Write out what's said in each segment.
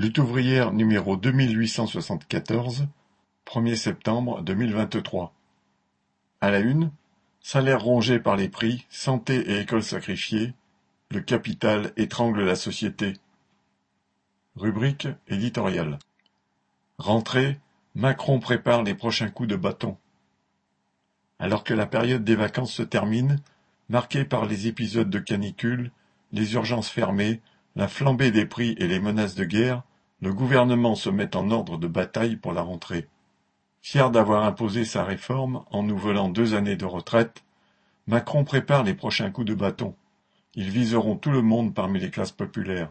Lutte ouvrière numéro deux mille huit septembre deux mille vingt-trois. À la une, salaire rongé par les prix, santé et école sacrifiées, le capital étrangle la société. Rubrique éditoriale. Rentrée, Macron prépare les prochains coups de bâton. Alors que la période des vacances se termine, marquée par les épisodes de canicule, les urgences fermées, la flambée des prix et les menaces de guerre, le gouvernement se met en ordre de bataille pour la rentrée. Fier d'avoir imposé sa réforme en nous volant deux années de retraite, Macron prépare les prochains coups de bâton. Ils viseront tout le monde parmi les classes populaires.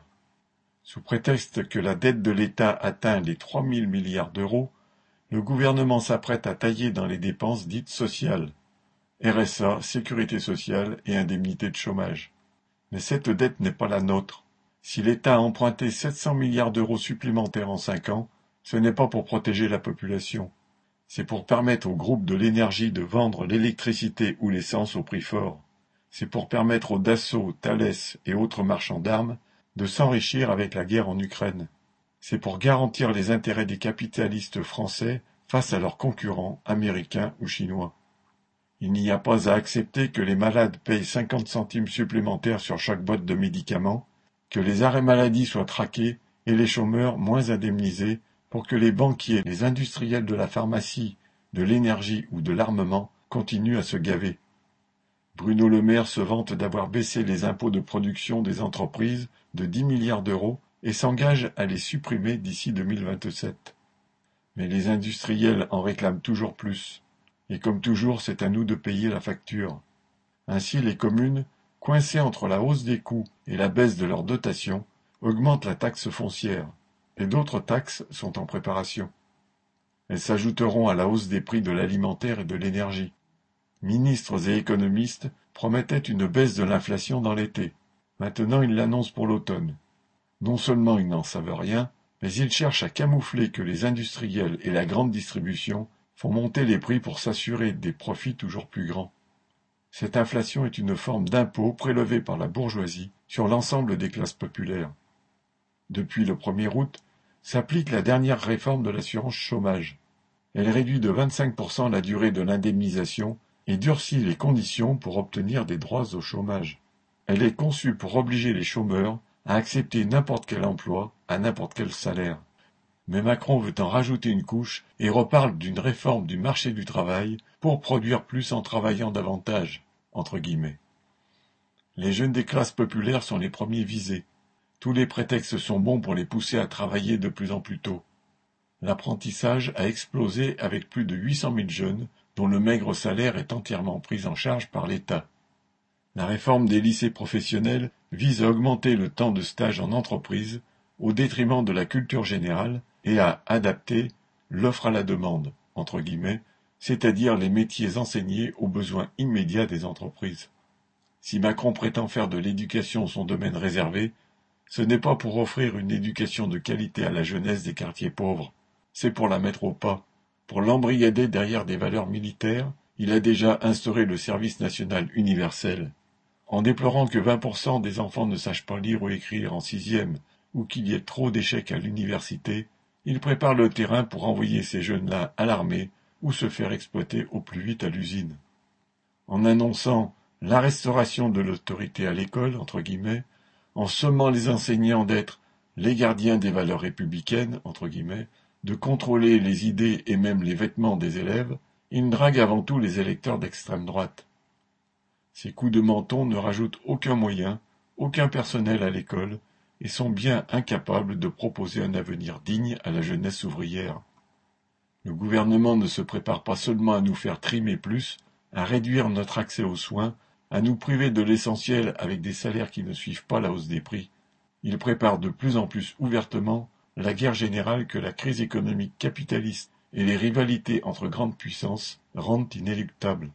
Sous prétexte que la dette de l'État atteint les trois mille milliards d'euros, le gouvernement s'apprête à tailler dans les dépenses dites sociales, RSA, sécurité sociale et indemnité de chômage. Mais cette dette n'est pas la nôtre. Si l'État a emprunté 700 milliards d'euros supplémentaires en cinq ans, ce n'est pas pour protéger la population. C'est pour permettre au groupe de l'énergie de vendre l'électricité ou l'essence au prix fort. C'est pour permettre aux Dassault, Thales et autres marchands d'armes de s'enrichir avec la guerre en Ukraine. C'est pour garantir les intérêts des capitalistes français face à leurs concurrents américains ou chinois. Il n'y a pas à accepter que les malades payent 50 centimes supplémentaires sur chaque boîte de médicaments que les arrêts maladie soient traqués et les chômeurs moins indemnisés pour que les banquiers, les industriels de la pharmacie, de l'énergie ou de l'armement continuent à se gaver. Bruno Le Maire se vante d'avoir baissé les impôts de production des entreprises de 10 milliards d'euros et s'engage à les supprimer d'ici 2027. Mais les industriels en réclament toujours plus. Et comme toujours, c'est à nous de payer la facture. Ainsi, les communes coincés entre la hausse des coûts et la baisse de leurs dotations, augmentent la taxe foncière, et d'autres taxes sont en préparation. Elles s'ajouteront à la hausse des prix de l'alimentaire et de l'énergie. Ministres et économistes promettaient une baisse de l'inflation dans l'été. Maintenant ils l'annoncent pour l'automne. Non seulement ils n'en savent rien, mais ils cherchent à camoufler que les industriels et la grande distribution font monter les prix pour s'assurer des profits toujours plus grands. Cette inflation est une forme d'impôt prélevé par la bourgeoisie sur l'ensemble des classes populaires. Depuis le 1er août, s'applique la dernière réforme de l'assurance chômage. Elle réduit de 25% la durée de l'indemnisation et durcit les conditions pour obtenir des droits au chômage. Elle est conçue pour obliger les chômeurs à accepter n'importe quel emploi à n'importe quel salaire. Mais Macron veut en rajouter une couche et reparle d'une réforme du marché du travail pour produire plus en travaillant davantage. Les jeunes des classes populaires sont les premiers visés. Tous les prétextes sont bons pour les pousser à travailler de plus en plus tôt. L'apprentissage a explosé avec plus de 800 000 jeunes dont le maigre salaire est entièrement pris en charge par l'État. La réforme des lycées professionnels vise à augmenter le temps de stage en entreprise au détriment de la culture générale et à adapter l'offre à la demande, entre guillemets, c'est-à-dire les métiers enseignés aux besoins immédiats des entreprises. Si Macron prétend faire de l'éducation son domaine réservé, ce n'est pas pour offrir une éducation de qualité à la jeunesse des quartiers pauvres, c'est pour la mettre au pas. Pour l'embrigader derrière des valeurs militaires, il a déjà instauré le service national universel. En déplorant que 20% des enfants ne sachent pas lire ou écrire en sixième, ou qu'il y ait trop d'échecs à l'université, il prépare le terrain pour envoyer ces jeunes-là à l'armée ou se faire exploiter au plus vite à l'usine. En annonçant la restauration de l'autorité à l'école, entre guillemets, en sommant les enseignants d'être les gardiens des valeurs républicaines, entre guillemets, de contrôler les idées et même les vêtements des élèves, il drague avant tout les électeurs d'extrême droite. Ces coups de menton ne rajoutent aucun moyen, aucun personnel à l'école, et sont bien incapables de proposer un avenir digne à la jeunesse ouvrière. Le gouvernement ne se prépare pas seulement à nous faire trimer plus, à réduire notre accès aux soins, à nous priver de l'essentiel avec des salaires qui ne suivent pas la hausse des prix. Il prépare de plus en plus ouvertement la guerre générale que la crise économique capitaliste et les rivalités entre grandes puissances rendent inéluctables.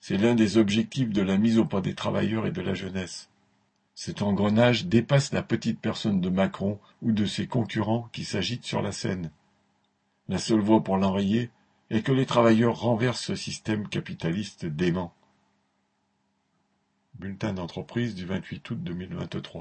C'est l'un des objectifs de la mise au pas des travailleurs et de la jeunesse. Cet engrenage dépasse la petite personne de Macron ou de ses concurrents qui s'agitent sur la scène. La seule voie pour l'enrayer est que les travailleurs renversent ce système capitaliste dément. Bulletin d'entreprise du 28 août 2023.